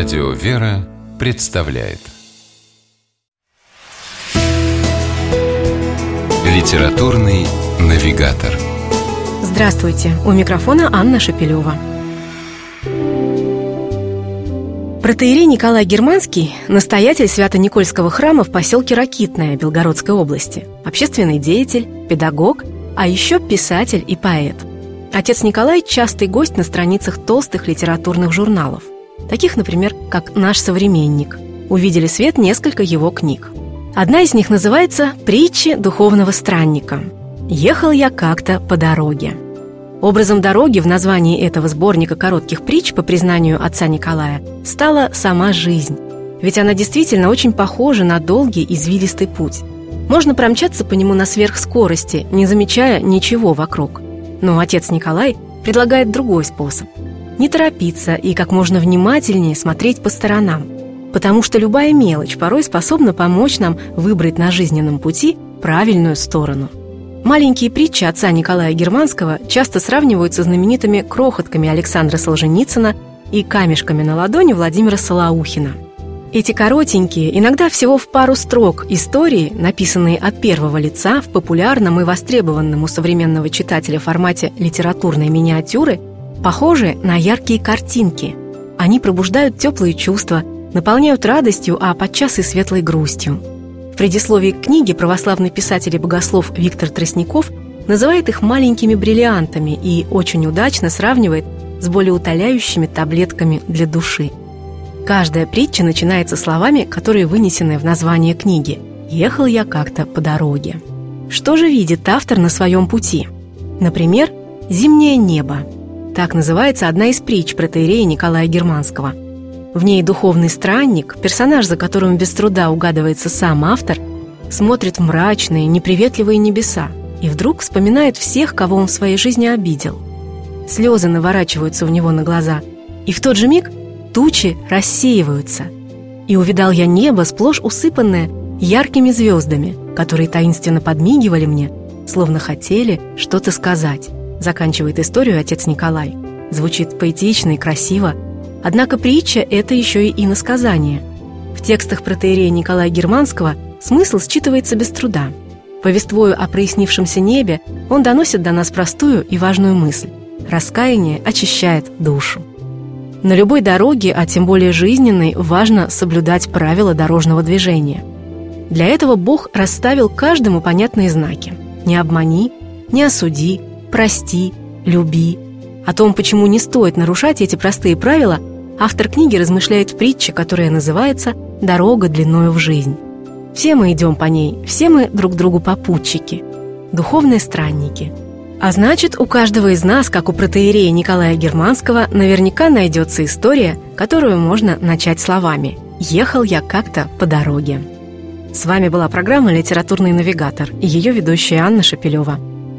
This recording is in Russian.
Радио «Вера» представляет Литературный навигатор Здравствуйте! У микрофона Анна Шапилева. Протеерей Николай Германский – настоятель Свято-Никольского храма в поселке Ракитное Белгородской области, общественный деятель, педагог, а еще писатель и поэт. Отец Николай – частый гость на страницах толстых литературных журналов – таких, например, как «Наш современник». Увидели свет несколько его книг. Одна из них называется «Притчи духовного странника». «Ехал я как-то по дороге». Образом дороги в названии этого сборника коротких притч, по признанию отца Николая, стала сама жизнь. Ведь она действительно очень похожа на долгий извилистый путь. Можно промчаться по нему на сверхскорости, не замечая ничего вокруг. Но отец Николай предлагает другой способ – не торопиться и как можно внимательнее смотреть по сторонам, потому что любая мелочь порой способна помочь нам выбрать на жизненном пути правильную сторону. Маленькие притчи отца Николая Германского часто сравниваются с знаменитыми крохотками Александра Солженицына и камешками на ладони Владимира Солоухина. Эти коротенькие, иногда всего в пару строк истории, написанные от первого лица в популярном и востребованном у современного читателя формате литературной миниатюры, похожи на яркие картинки. Они пробуждают теплые чувства, наполняют радостью, а подчас и светлой грустью. В предисловии к книге православный писатель и богослов Виктор Тростников называет их маленькими бриллиантами и очень удачно сравнивает с более утоляющими таблетками для души. Каждая притча начинается словами, которые вынесены в название книги «Ехал я как-то по дороге». Что же видит автор на своем пути? Например, зимнее небо – так называется одна из притч протеерея Николая Германского. В ней духовный странник, персонаж, за которым без труда угадывается сам автор, смотрит в мрачные, неприветливые небеса и вдруг вспоминает всех, кого он в своей жизни обидел. Слезы наворачиваются у него на глаза, и в тот же миг тучи рассеиваются. И увидал я небо, сплошь усыпанное яркими звездами, которые таинственно подмигивали мне, словно хотели что-то сказать. Заканчивает историю отец Николай. Звучит поэтично и красиво. Однако притча – это еще и иносказание. В текстах протеерея Николая Германского смысл считывается без труда. Повествуя о прояснившемся небе, он доносит до нас простую и важную мысль. Раскаяние очищает душу. На любой дороге, а тем более жизненной, важно соблюдать правила дорожного движения. Для этого Бог расставил каждому понятные знаки. Не обмани, не осуди, прости, люби. О том, почему не стоит нарушать эти простые правила, автор книги размышляет в притче, которая называется «Дорога длиною в жизнь». Все мы идем по ней, все мы друг другу попутчики, духовные странники. А значит, у каждого из нас, как у протеерея Николая Германского, наверняка найдется история, которую можно начать словами «Ехал я как-то по дороге». С вами была программа «Литературный навигатор» и ее ведущая Анна Шапилева –